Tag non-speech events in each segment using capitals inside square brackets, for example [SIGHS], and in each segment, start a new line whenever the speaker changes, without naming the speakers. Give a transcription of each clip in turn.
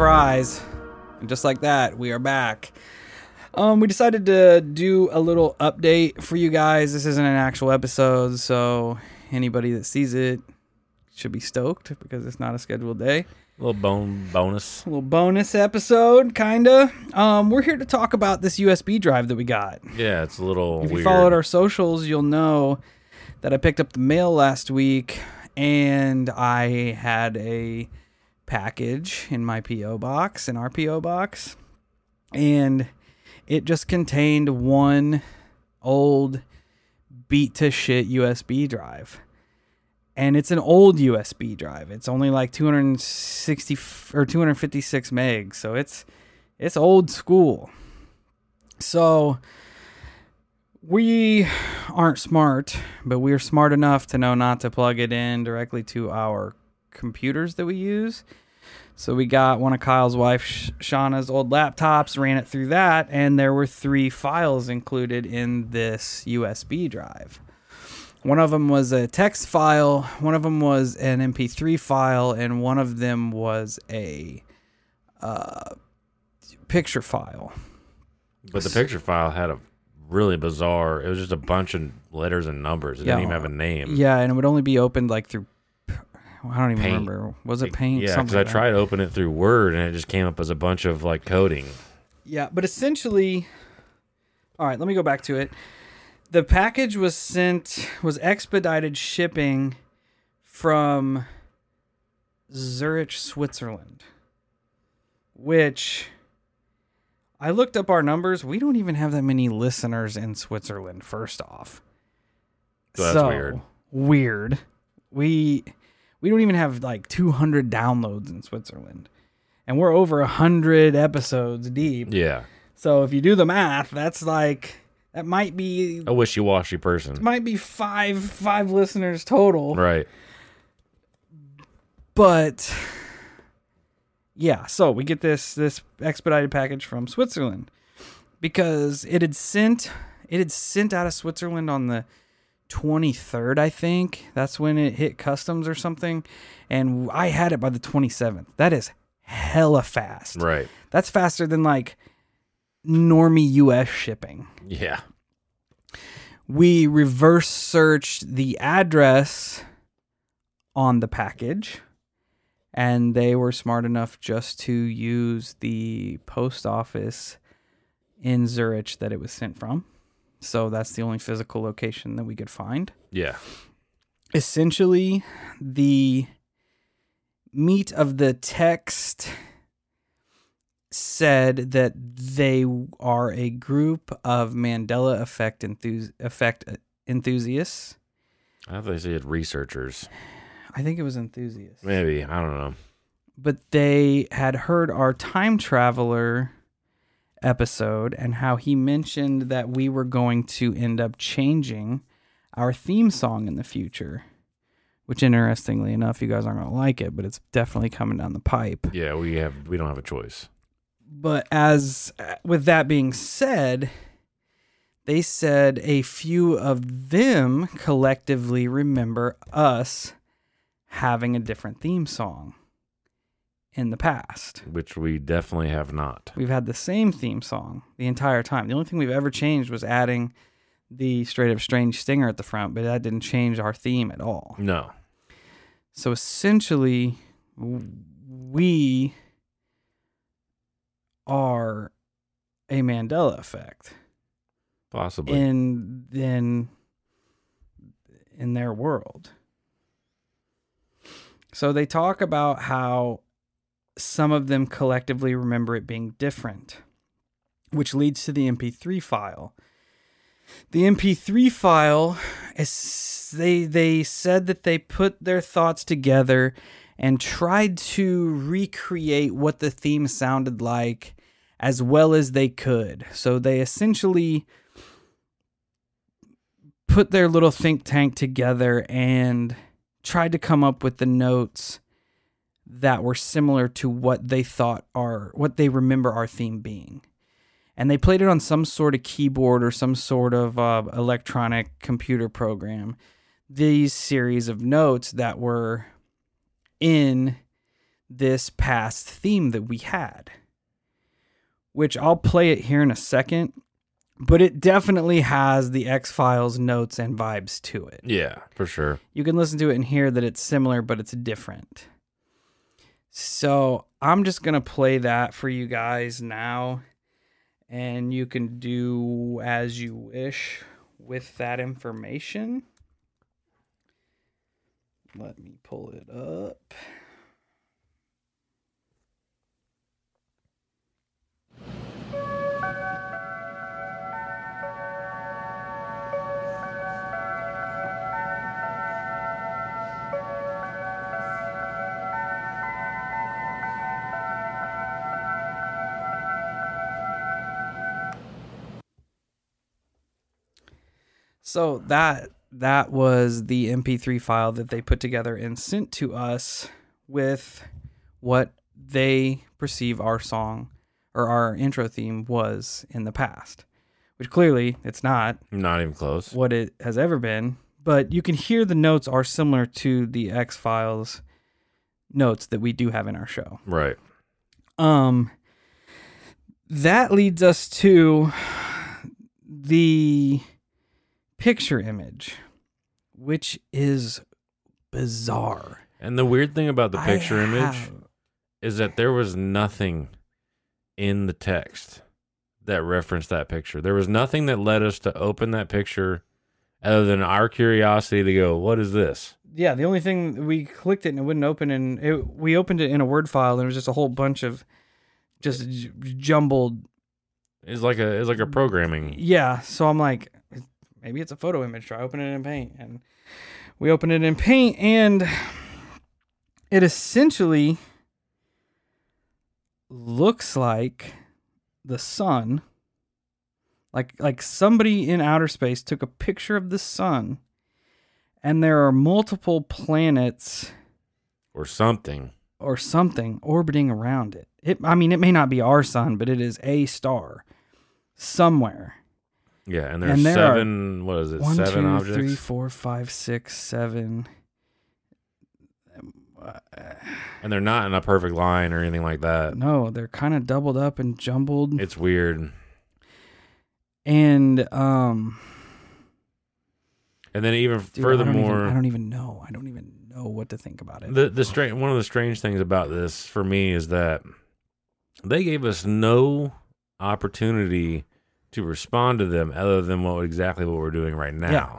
surprise. And just like that, we are back. Um, we decided to do a little update for you guys. This isn't an actual episode, so anybody that sees it should be stoked because it's not a scheduled day.
A little bone bonus.
A little bonus episode, kinda. Um, we're here to talk about this USB drive that we got.
Yeah, it's a little
If you followed our socials, you'll know that I picked up the mail last week and I had a package in my PO box, in our PO box, and it just contained one old beat to shit USB drive. And it's an old USB drive. It's only like 260 or 256 megs, so it's it's old school. So we aren't smart, but we're smart enough to know not to plug it in directly to our computers that we use. So we got one of Kyle's wife, Shauna's old laptops, ran it through that, and there were three files included in this USB drive. One of them was a text file, one of them was an MP3 file, and one of them was a uh, picture file.
but the picture file had a really bizarre. It was just a bunch of letters and numbers. It
Yeah.
didn't even have a name.
Yeah, and it would only be opened like through. I don't even
Paint.
remember. Was it paint?
Yeah, because I
like
tried to open it through Word and it just came up as a bunch of like coding.
Yeah, but essentially, all right. Let me go back to it. The package was sent was expedited shipping from Zurich, Switzerland, which I looked up our numbers. We don't even have that many listeners in Switzerland. First off,
So that's weird.
Weird. We we don't even have like 200 downloads in Switzerland, and we're over hundred episodes deep.
Yeah,
So if you do the math, that's like that might be
a wishy-washy person.
It might be five five listeners total.
Right.
But yeah, so we get this this expedited package from Switzerland because it had sent it had sent out of Switzerland on the 23rd, I think. That's when it hit customs or something, and I had it by the 27th. That is hella fast.
Right.
That's faster than like normie US shipping.
Yeah.
we reverse searched the address on the package and they were smart enough just to use the post office in Zurich that it was sent from. So that's the only physical location that we could find.
Yeah.
Essentially, the meat of the text said that they are a group of Mandela effect enthus- effect uh, enthusiasts.
I thought they said researchers.
I think it was enthusiasts.
Maybe I don't know.
But they had heard our time traveler episode and how he mentioned that we were going to end up changing our theme song in the future. Which interestingly enough, you guys aren't gonna like it, but it's definitely coming down the pipe.
Yeah, we have we don't have a choice.
but as with that being said they said a few of them collectively remember us having a different theme song in the past
Which we definitely have not.
we've had the same theme song the entire time the only thing we've ever changed was adding the straight up strange stinger at the front but that didn't change our theme at all
No.
so essentially, we are a Mandela effect
Possibly.
in in in their world. So they talk about how some of them collectively remember it being different, which leads to the MP3 file. The MP3 file is they they said that they put their thoughts together and tried to recreate what the theme sounded like as well as they could. So they essentially put their little think tank together and tried to come up with the notes that were similar to what they thought are what they remember our theme being. And they played it on some sort of keyboard or some sort of uh, electronic computer program. These series of notes that were in this past theme that we had, which I'll play it here in a second, but it definitely has the X Files notes and vibes to it.
Yeah, for sure.
You can listen to it and hear that it's similar, but it's different. So I'm just going to play that for you guys now, and you can do as you wish with that information. Let me pull it up. So that that was the MP3 file that they put together and sent to us with what they perceive our song or our intro theme was in the past, which clearly it's not
Not even close.
what it has ever been. But you can hear the notes are similar to the X Files notes that we do have in our show.
Right.
Um, that leads us to the picture image, which is bizarre.
And the weird thing about the picture image is that there was nothing in the text that referenced that picture. There was nothing that led us to open that picture other than our curiosity to go, what is this?
Yeah, the only thing we clicked it and it wouldn't open, and it, we opened it in a Word file, and it was just a whole bunch of just j- jumbled.
It's like a it's like a programming.
Yeah, so I'm like, maybe it's a photo image. Try open it in Paint, and we open it in Paint, and it essentially looks like the sun. Like like somebody in outer space took a picture of the sun, and there are multiple planets
or something.
or something orbiting around it. It I mean it may not be our sun, but it is a star somewhere.
Yeah, and there's
And there
seven. what is it?
One,
seven
two,
objects.
three, four, five, six, seven.
and they're not in a perfect line or anything like that.
No, they're kind of doubled up and jumbled.
It's weird.
and um
And then even
dude, I don't even-
furthermore,
I don't even know. I don't even know what to think about it.
the the strange one of the strange things about this for me is that they gave us no opportunity to respond to them other than what exactly what we're doing right now.
Yeah.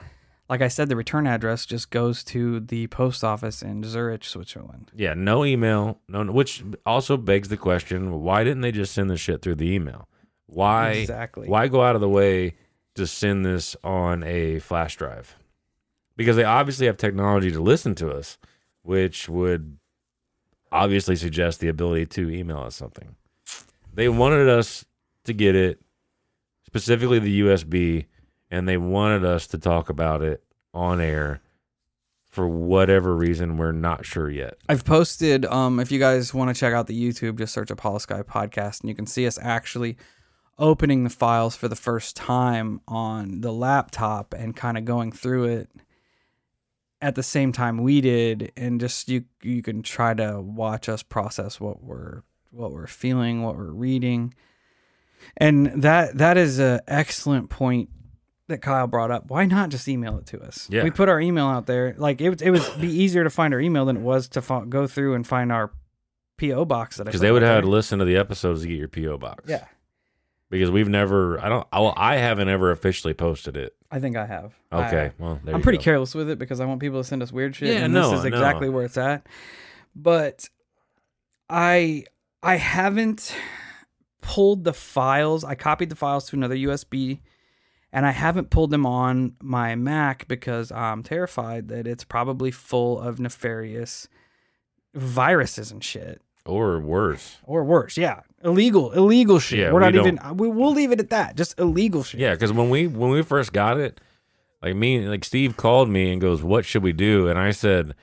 like I said, the return address just goes to the post office in Zurich, Switzerland.
Yeah, no email, no, which also begs the question: Why didn't they just send the shit through the email? Why?
Exactly.
Why go out of the way to send this on a flash drive? Because they obviously have technology to listen to us, which would obviously suggest the ability to email us something. They wanted us to get it, specifically the USB, and they wanted us to talk about it on air for whatever reason we're not sure yet.
I've posted. Um, if you guys want to check out the YouTube, just search Hollow Sky Podcast, and you can see us actually opening the files for the first time on the laptop and kind of going through it at the same time we did, and just you you can try to watch us process what we're what we're feeling, what we're reading, and that that is an excellent point that Kyle brought up. Why not just email it to us?
Yeah.
We put our email out there. Like it would it would be easier to find our email than it was to fo- go through and find our PO box that I
Because they would have to listen to the episodes to get your PO box.
Yeah,
Because we've never, I don't, well, I haven't ever officially posted it.
I think I have. I-
Okay, well, there
I'm pretty
go.
careless with it because I want people to send us weird shit.
Yeah,
and
no,
this is
no.
exactly where it's at. But I I haven't pulled the files. I copied the files to another USB and I haven't pulled them on my Mac because I'm terrified that it's probably full of nefarious viruses and shit.
Or worse.
Or worse, yeah. Illegal, illegal shit.
Yeah,
We're
we
not
don't-
even we, we'll leave it at that. Just illegal shit.
Yeah, because when we when we first got it, like me, like Steve called me and goes, "What should we do?" And I said,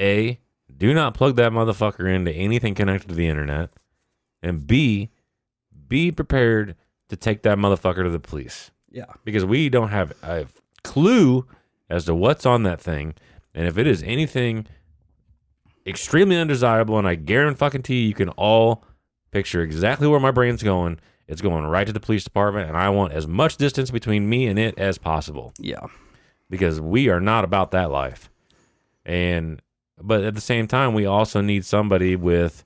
"A, do not plug that motherfucker into anything connected to the internet, and B, be prepared to take that motherfucker to the police
Yeah.
because we don't have a clue as to what's on that thing, and if it is anything extremely undesirable, and I guarantee you, you can all picture exactly where my brain's going. It's going right to the police department, and I want as much distance between me and it as possible
Yeah.
because we are not about that life. And but at the same time, we also need somebody with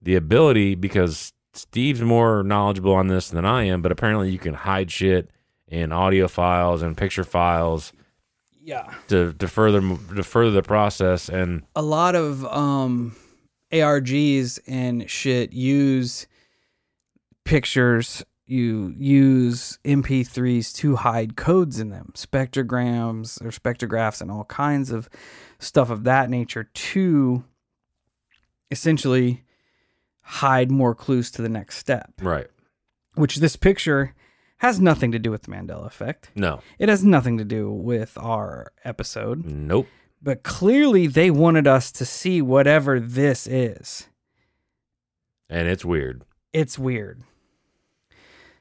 the ability because Steve's more knowledgeable on this than I am, but apparently you can hide shit in audio files and picture files
Yeah.
to to further to further the process and
a lot of um ARGs and shit use pictures you use MP3s to hide codes in them, spectrograms or spectrographs and all kinds of stuff of that nature to essentially hide more clues to the next step.
right.
Which this picture has nothing to do with the Mandela effect.
No.
It has nothing to do with our episode
Nope.
but clearly they wanted us to see whatever this is.
And it's weird.
It's weird.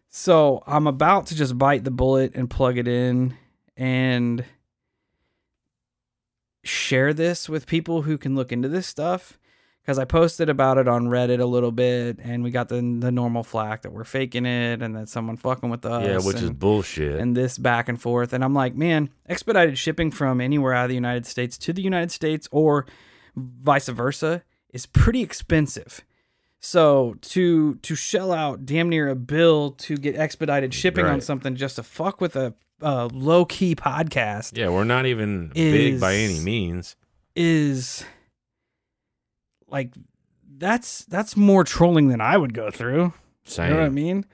So I'm about to just bite the bullet and plug it in and share this with people who can look into this stuff. Because I posted about it on Reddit a little bit, and we got the the normal flack that we're faking it, and that someone fucking with us.
yeah, which is bullshit.
and this back and forth. And I'm like, man, expedited shipping from anywhere out of the United States to the United States or vice versa is pretty expensive. So to to shell out damn near a bill to get expedited shipping on something just to fuck with a, a low key podcast
yeah, we're not even big by any means.
is like that's that's more trolling than I would go through.
Same.
You know what I mean?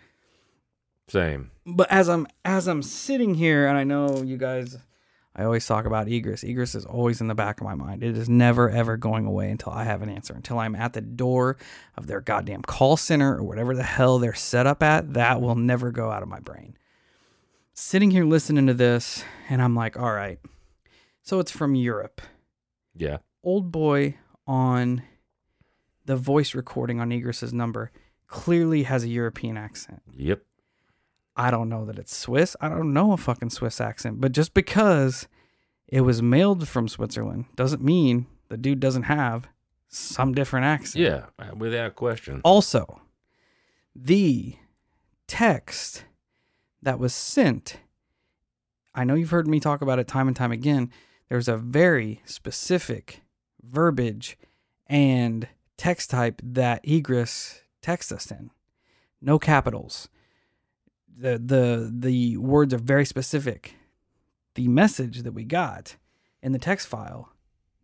Same.
but as I'm as I'm sitting here, and I know you guys, I always talk about egress. Egress is always in the back of my mind. It is never ever going away until I have an answer. Until I'm at the door of their goddamn call center or whatever the hell they're set up at. That will never go out of my brain. Sitting here listening to this, and I'm like, all right. So it's from Europe.
Yeah.
Old boy on the voice recording on Egress's number clearly has a European accent.
Yep.
I don't know that it's Swiss. I don't know a fucking Swiss accent. But just because it was mailed from Switzerland doesn't mean the dude doesn't have some different accent.
Yeah. uh, Without question.
Also, the text that was sent, I know you've heard me talk about it time and time again. There's a very specific verbiage and text type that Egress texts us in. No capitals. The the the words are very specific. The message that we got in the text file,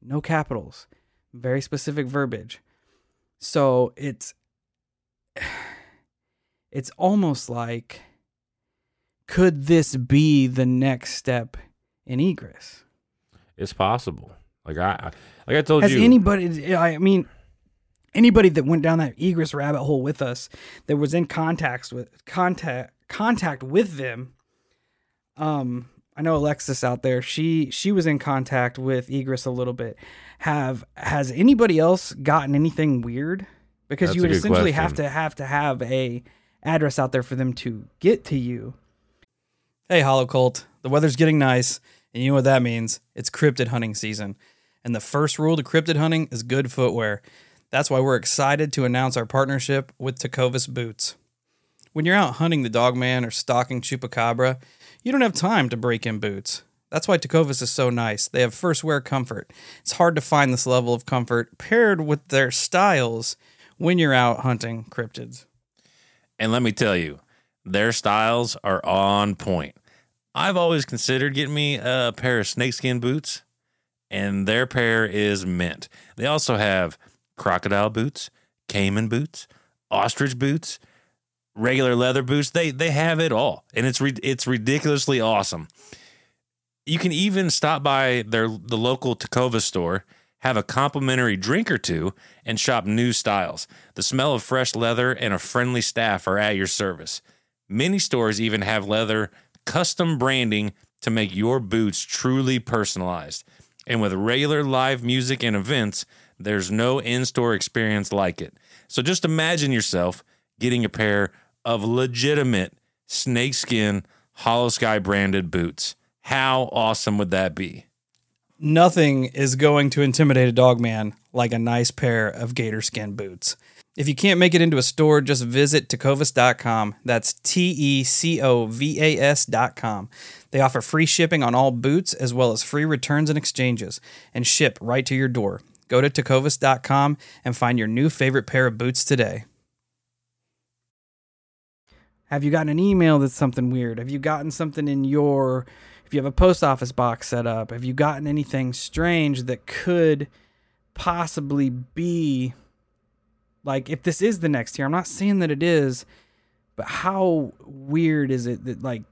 no capitals, very specific verbiage. So it's [SIGHS] it's almost like could this be the next step in egress
It's possible. Like I, I like I told
has
you.
anybody i mean anybody that went down that egress rabbit hole with us that was in contacts with contact contact with them um i know alexis out there she she was in contact with egress a little bit. Have has anybody else gotten anything weird? Because
That's
you would
good
essentially have to have to have a address out there for them to get to you. Hey hollow cult. The weather's getting nice and you know what that means. It's cryptid hunting season. And the first rule to cryptid hunting is good footwear. That's why we're excited to announce our partnership with Tecovas Boots. When you're out hunting the dogman or stalking chupacabra, you don't have time to break in boots. That's why Tecovas is so nice. They have first wear comfort. It's hard to find this level of comfort paired with their styles when you're out hunting cryptids.
And let me tell you, their styles are on point. I've always considered getting me a pair of snakeskin boots, and their pair is mint. They also have crocodile boots, caiman boots, ostrich boots, regular leather boots. They they have it all, and it's re- it's ridiculously awesome. You can even stop by their the local Tecovas store, have a complimentary drink or two, and shop new styles. The smell of fresh leather and a friendly staff are at your service. Many stores even have leather custom branding to make your boots truly personalized. And with regular live music and events, there's no in store experience like it. So just imagine yourself getting a pair of legitimate snakeskin hollow sky branded boots. How awesome would that be?
Nothing is going to intimidate a dog man like a nice pair of gator skin boots. If you can't make it into a store, just visit tecovas.com. That's T E C O V A S.com. They offer free shipping on all boots as well as free returns and exchanges and ship right to your door. Go to tecovas.com and find your new favorite pair of boots today. Have you gotten an email that's something weird? Have you gotten something in your if you have a post office box set up, have you gotten anything strange that could possibly be like if this is the next tier? I'm not saying that it is, but how weird is it that like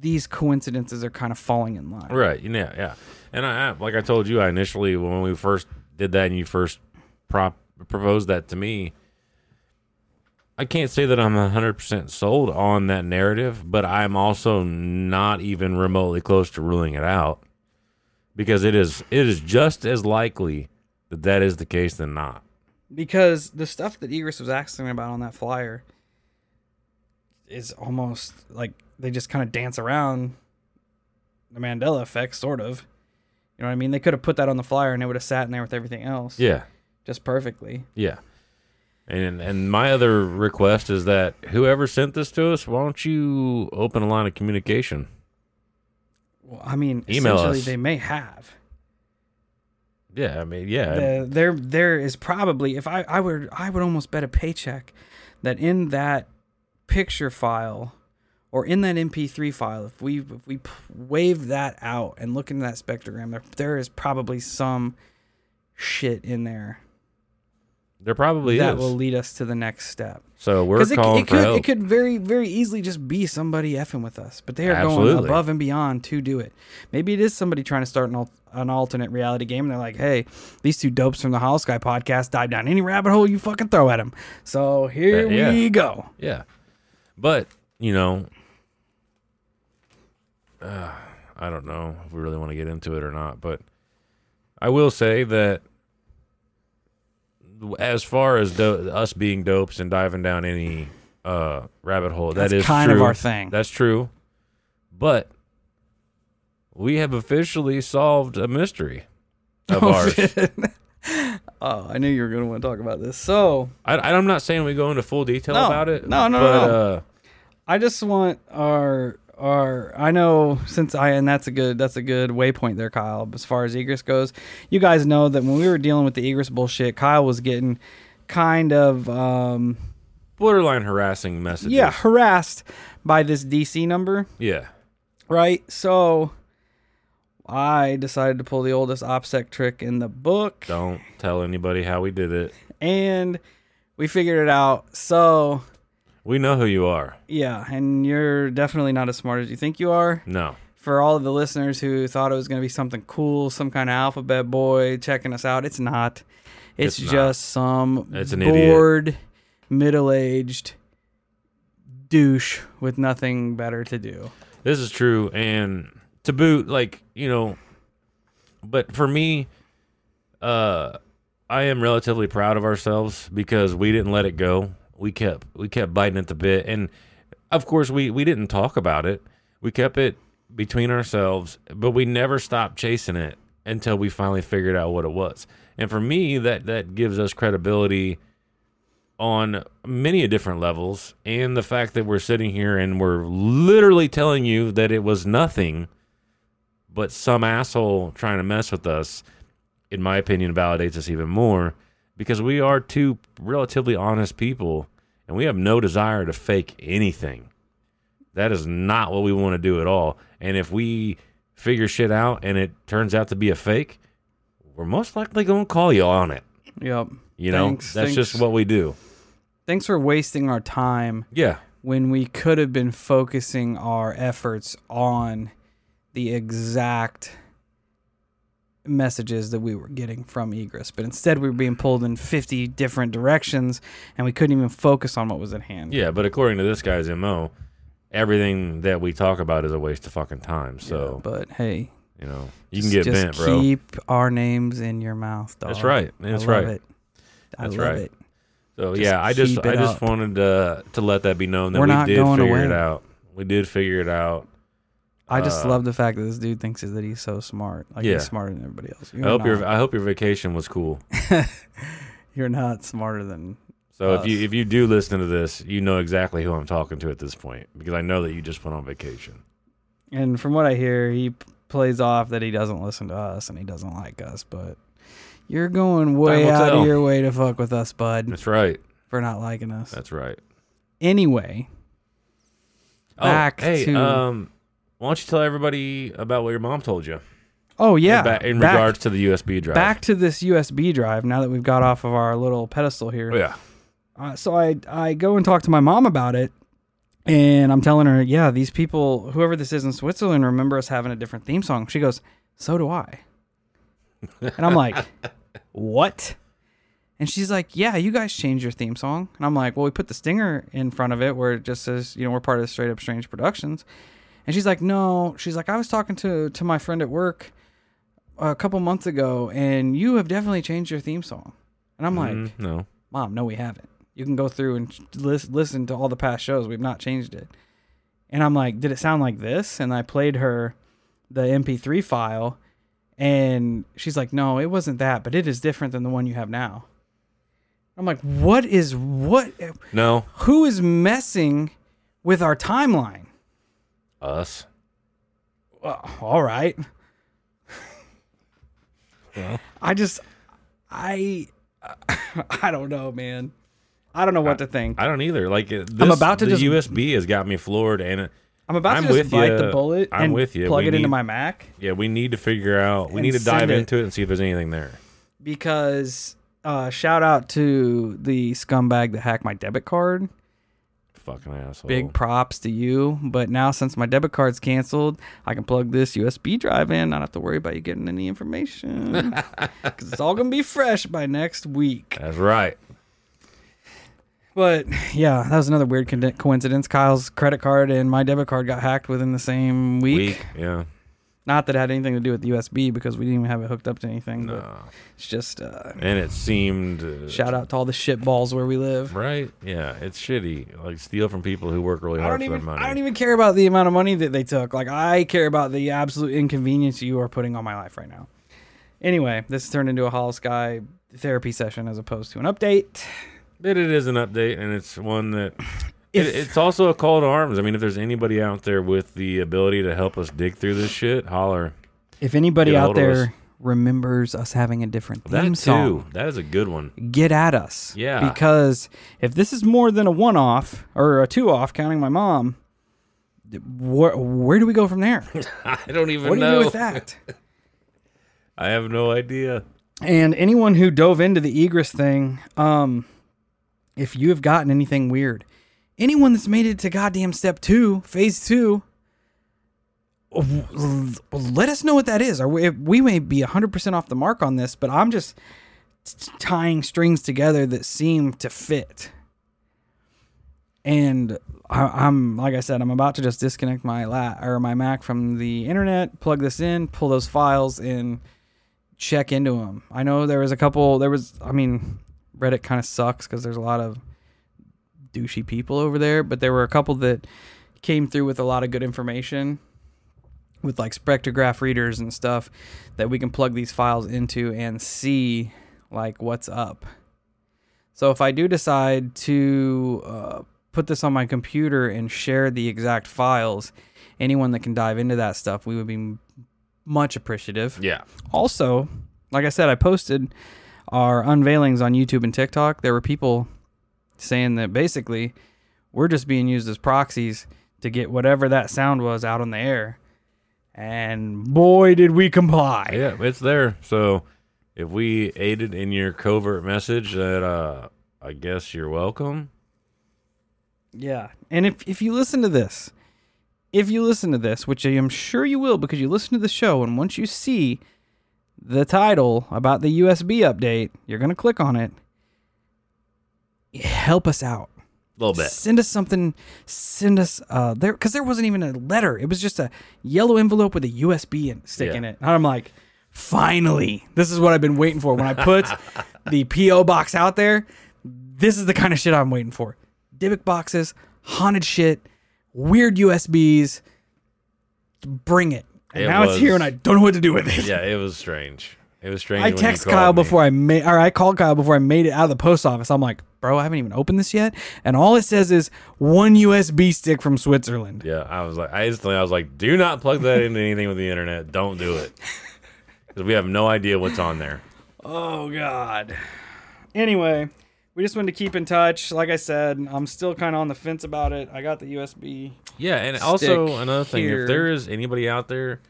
these coincidences are kind of falling in line?
Right. Yeah. Yeah. And I, I- like I told you, I initially when we first did that and you first prop proposed that to me, I can't say that I'm 100% sold on that narrative, but I'm also not even remotely close to ruling it out because it is it is just as likely that that is the case than not.
because the stuff that Egress was asking about on that flyer is almost like they just kind of dance around the Mandela effect, sort of. You know what I mean? They could have put that on the flyer and it would have sat in there with everything else
Yeah.
just perfectly.
Yeah. And and my other request is that whoever sent this to us, why don't you open a line of communication?
Well, I mean,
Email
essentially,
us.
they may have.
Yeah, I mean, yeah,
The, there, there is probably if I, I would, I would almost bet a paycheck that in that picture file or in that MP3 file, if we if we wave that out and look into that spectrogram, there there is probably some shit in there
there probably
that
is.
will lead us to the next step.
so we're
Because it, it
for
could
help.
it could very very easily just be somebody effing with us, but they are going above and beyond to do it. Maybe it is somebody trying to start an, al- an alternate reality game, and they're like, "Hey, these two dopes from the Hollow Sky podcast dive down any rabbit hole you fucking throw at them." So here
Uh, yeah.
we go.
yeah, but you know, uh, I don't know if we really want to get into it or not. But I will say that as far as do- us being dopes and diving down any uh, rabbit hole,
That's
that is
kind of our thing.
That's true. But we have officially solved a mystery of
Oh,
ours. [LAUGHS]
oh, I knew you were going to want to talk about this. So
I, I'm not saying we go into full detail
No.
about it.
No, no,
but,
no, no.
Uh,
I just want our our I know since I and that's a good that's a good waypoint there, Kyle. As far as Egress goes, you guys know that when we were dealing with the Egress bullshit, Kyle was getting kind of um
borderline harassing messages.
yeah harassed by this DC number,
Yeah.
right? So I decided to pull the oldest OPSEC trick in the book,
Don't tell anybody how we did it.
and we figured it out. So
We know who you are.
yeah, and you're definitely not as smart as you think you are.
No.
for all of the listeners who thought it was going to be something cool, some kind of alphabet boy checking us out, it's not. It's,
It's not.
just some
It's an idiot.
bored, middle-aged douche with nothing better to do.
This is true. And to boot, like, you know, but for me, uh, I am relatively proud of ourselves because we didn't let it go. We kept we kept biting at the bit, and of course we we didn't talk about it. We kept it between ourselves, but we never stopped chasing it until we finally figured out what it was. And for me, that that gives us credibility on many different levels, and the fact that we're sitting here and we're literally telling you that it was nothing, but some asshole trying to mess with us, in my opinion, validates us even more because we are two relatively honest people and we have no desire to fake anything. That is not what we want to do at all. And if we figure shit out and it turns out to be a fake, we're most likely going to call you on it.
Yep.
You know,
Thanks,
that's just what we do.
Thanks for wasting our time
Yeah.
when we could have been focusing our efforts on the exact messages that we were getting from Egress, but instead we were being pulled in 50 different directions and we couldn't even focus on what was at hand.
Yeah, but according to this guy's MO, everything that we talk about is a waste of fucking time. So,
but hey,
you know, you can get
just
bent, bro.
Keep our names in your mouth, dog.
That's right. That's
I love
right.
It. I
That's
love
right.
it.
So
Just
yeah, I just I just
up.
wanted to to let that be known that
We're
we did figure it out. We did figure it out.
I just
Uh,
love the fact that this dude thinks that he's so smart. Like
Yeah.
he's smarter than everybody else. You're
I hope
not.
your I hope your vacation was cool. [LAUGHS]
You're not smarter than.
So if you if you do listen to this, you know exactly who I'm talking to at this point because I know that you just went on vacation.
And from what I hear, he p- plays off that he doesn't listen to us and he doesn't like us. But you're going way out
tell.
of your way to fuck with us, bud,
That's right.
for not liking us.
That's right.
Anyway, Back
oh, hey,
to-
um, why don't you tell everybody about what your mom told you?
oh yeah,
Ba- in
back,
regards to the USB drive.
back to this USB drive. Now that we've got off of our little pedestal here,
Oh, yeah.
Uh, so I I go and talk to my mom about it, and I'm telling her, yeah, these people, whoever this is in Switzerland, remember us having a different theme song. She goes, so do I. [LAUGHS] And I'm like, what? And she's like, yeah, you guys changed your theme song. And I'm like, well, we put the stinger in front of it where it just says, you know, we're part of Straight Up Strange Productions. And she's like, no. She's like, I was talking to to my friend at work a couple months ago, and you have definitely changed your theme song. And I'm like,
Mm, no.
Mom, no, we haven't. You can go through and lis- listen to all the past shows. We've not changed it. And I'm like, did it sound like this? And I played her the MP3 file, and she's like, no, it wasn't that, but it is different than the one you have now. I'm like, what is what?
No.
Who is messing with our timeline?
Us.
Well, all right.
Well.
I just, I, [LAUGHS] I don't know, man. I don't know what to think.
I don't either. Like this,
I'm about to
the
just-
USB has got me floored, and
I'm about
I'm
to just bite
ya.
the bullet
I'm
and
with you.
plug
We
it into my Mac
yeah, we need to figure out. We need to dive
it.
into it and see if there's anything there.
because uh, shout out to the scumbag that hacked my debit card.
Fucking asshole.
Big props to you. But now since my debit card's canceled, I can plug this USB drive in. Not have to worry about you getting any information [LAUGHS] because it's all gonna be fresh by next week.
That's right.
But yeah, that was another weird con- coincidence. Kyle's credit card and my debit card got hacked within the same week.
Weak. Yeah.
Not that it had anything to do with the USB because we didn't even have it hooked up to anything. But
No.
it's just uh,
And it seemed. Uh,
shout out to all the shit balls where we live.
Right? Yeah. It's shitty. Like steal from people who work really hard for
even.
their money.
I don't even care about the amount of money that they took. Like I care about the absolute inconvenience you are putting on my life right now. Anyway, this turned into a Hollow Sky therapy session as opposed to an update.
But it is an update, and it's one that. It,
If-
it's also a call to arms. I mean, if there's anybody out there with the ability to help us dig through this shit, holler.
If anybody out there remembers us having a different
That
theme
too.
song,
That is a good one.
get at us.
Yeah.
Because if this is more than a one off or a two off, counting my mom, where where do we go from there? [LAUGHS]
I don't even
What do you
know.
do with that? [LAUGHS]
I have no idea.
And anyone who dove into the egress thing, um, if you have gotten anything weird, anyone that's made it to goddamn step two, phase two, let us know what that is. We, we may be 100% off the mark on this, but I'm just tying strings together that seem to fit. And I, I'm like I said, I'm about to just disconnect my la- or my Mac from the internet, plug this in, pull those files, and check into them. I know there was a couple. There was, I mean, Reddit kind of sucks because there's a lot of douchey people over there, but there were a couple that came through with a lot of good information with like spectrograph readers and stuff that we can plug these files into and see like what's up. So if I do decide to uh, put this on my computer and share the exact files, anyone that can dive into that stuff, we would be much appreciative.
Yeah.
Also, like I said, I posted our unveilings on YouTube and TikTok. There were people saying that basically we're just being used as proxies to get whatever that sound was out on the air. And boy, did we comply.
Yeah, it's there. So if we aided in your covert message, that uh, I guess you're welcome.
Yeah. And if, if you listen to this, if you listen to this, which I am sure you will because you listen to the show, and once you see the title about the USB update, you're going to click on it. Help us out.
A little bit.
Send us something. Send us uh there because there wasn't even a letter. It was just a yellow envelope with a USB in, stick
Yeah.
in it. And I'm like, finally, this is what I've been waiting for. When I put [LAUGHS] the PO box out there, this is the kind of shit I'm waiting for. Dybbuk boxes, haunted shit, weird USBs. bring it. And
It
now it's here, and I don't know what to do with it.
Yeah, it was strange. It was strange.
I text Kyle
me.
before I made, or I called Kyle before I made it out of the post office. I'm like, bro, I haven't even opened this yet, and all it says is one USB stick from Switzerland.
Yeah, I was like, I instantly, I was like, do not plug that into anything with the internet. Don't do it, [LAUGHS] because we have no idea what's on there.
Oh God. Anyway, we just wanted to keep in touch. Like I said, I'm still kind of on the fence about it. I got the USB.
Yeah, and also another thing,
here.
if there is anybody out there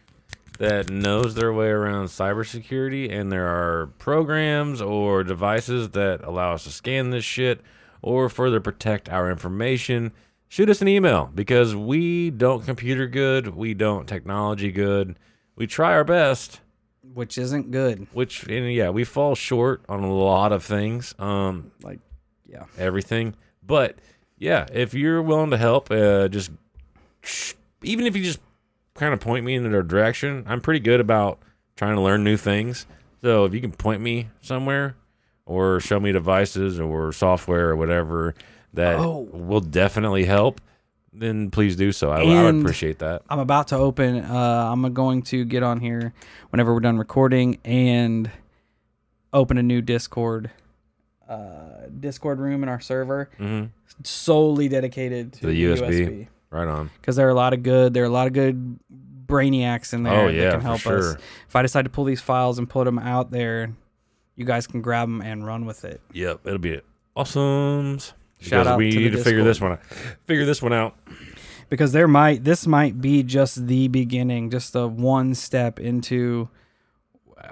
that knows their way around cybersecurity and there are programs or devices that allow us to scan this shit or further protect our information, shoot us an email because we don't computer good, we don't technology good. We try our best,
which isn't good.
which and yeah, we fall short on a lot of things. Um
Like, yeah.
everything. But yeah, if you're willing to help, uh, just even if you just kind of point me in the direction, I'm pretty good about trying to learn new things. So if you can point me somewhere or show me devices or software or whatever that
Oh.
will definitely help, then please do so. I, I would appreciate that.
I'm about to open. Uh, I'm going to get on here whenever we're done recording and open a new Discord, uh, Discord room in our server,
hmm
solely dedicated to
The
the
USB.
USB.
Right on.
Because there are a lot of good, there are a lot of good brainiacs in there
Oh,
that
yeah,
can
for
help
sure.
us. If I decide to pull these files and put them out there, you guys can grab them and run with it.
Yep, it'll be awesome.
Shout out
we
to
need to figure this one out. Figure this one out.
because there might this might be just the beginning just the one step into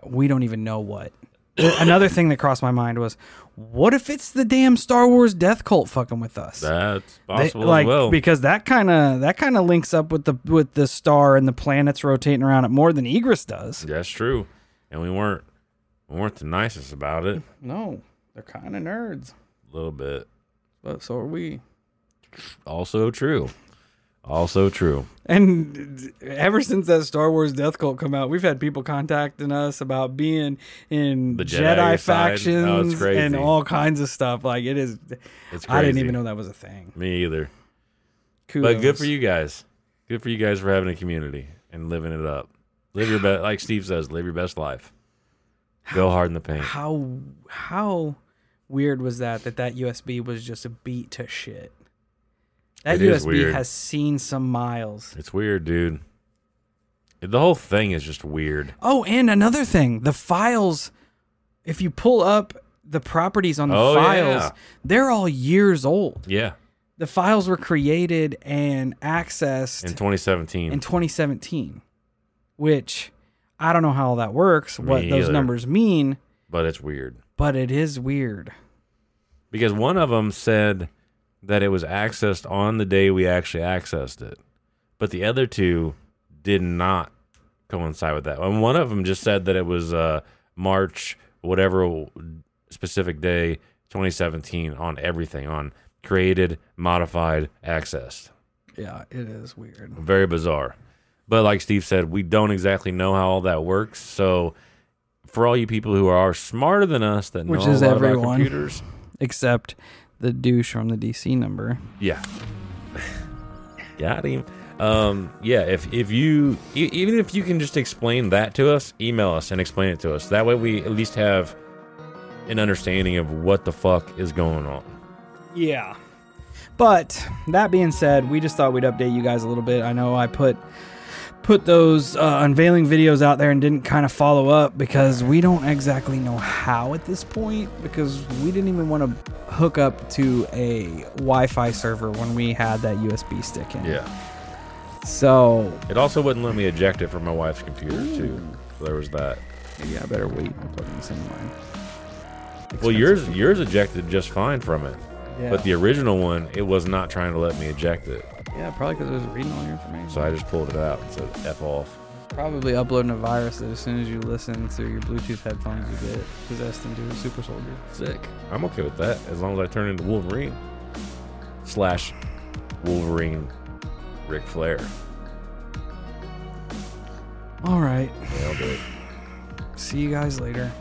we don't even know what another thing that crossed my mind was what if it's the damn star wars death cult fucking with us
That's
They-
possible
like
as well.
because that kind of that kind of links up with the with the star and the planets rotating around it more than Egress does
That's true. And we weren't we weren't the nicest about it.
no they're kind of nerds
A little bit.
but so are we
Also true. Also true.
And ever since that Star Wars Death Cult come out, we've had people contacting us about being in
The
Jedi,
Jedi oh,
factions
Oh,
and all kinds of stuff. Like it is,
It's crazy.
I didn't even know that was a thing.
Me either.
Kudos.
But good for you guys. Good for you guys for having a community and living it up. Live your best, like Steve says, live your best life. Go hard in the paint.
How how weird was that? That that USB was just a beat to shit. That
It
USB has seen some miles.
It's weird, dude. The whole thing is just weird.
Oh, and another thing, the files. If you pull up the properties on the
Oh,
files,
yeah.
they're all years old.
Yeah.
the files were created and accessed
In 2017.
in,
2017.
2017 which i don't know how all that works what
Me
those numbers mean
but it's weird.
but it is weird
Because one of them said that it was accessed on the day we actually accessed it, but the other two did not coincide with that. And one of them just said that it was uh, March, whatever specific day, 2017, on everything, on created, modified, accessed.
yeah it is weird
Very bizarre. But like Steve said, we don't exactly know how all that works. So for all you people who are smarter than us that
Which
know
is
a lot about computers, [LAUGHS]
except the douche from the dc number
Yeah. Got him. Um, yeah, if if you e- even if you can just explain that to us, email us and explain it to us. That way we at least have an understanding of what the fuck is going on.
yeah but that being said we just thought we'd update you guys a little bit i know i put put those uh, unveiling videos out there and didn't kind of follow up because we don't exactly know how at this point because we didn't even want to hook up to a Wi-Fi server when we had that USB stick in.
Yeah.
So
It also wouldn't let me eject it from my wife's computer too. So there was that.
maybe I better wait and plug this in mine.
Well, yours yours ejected just fine from it,
Yeah.
but the original one it was not trying to let me eject it.
Yeah, probably because it was reading all your information.
So I just pulled it out and said f off.
Probably uploading a virus that as soon as you listen through your Bluetooth headphones, you get possessed into a super soldier.
Sick. I'm okay with that as long as I turn into Wolverine slash Wolverine Ric Flair.
All right.
Yeah, I'll do it.
See you guys later.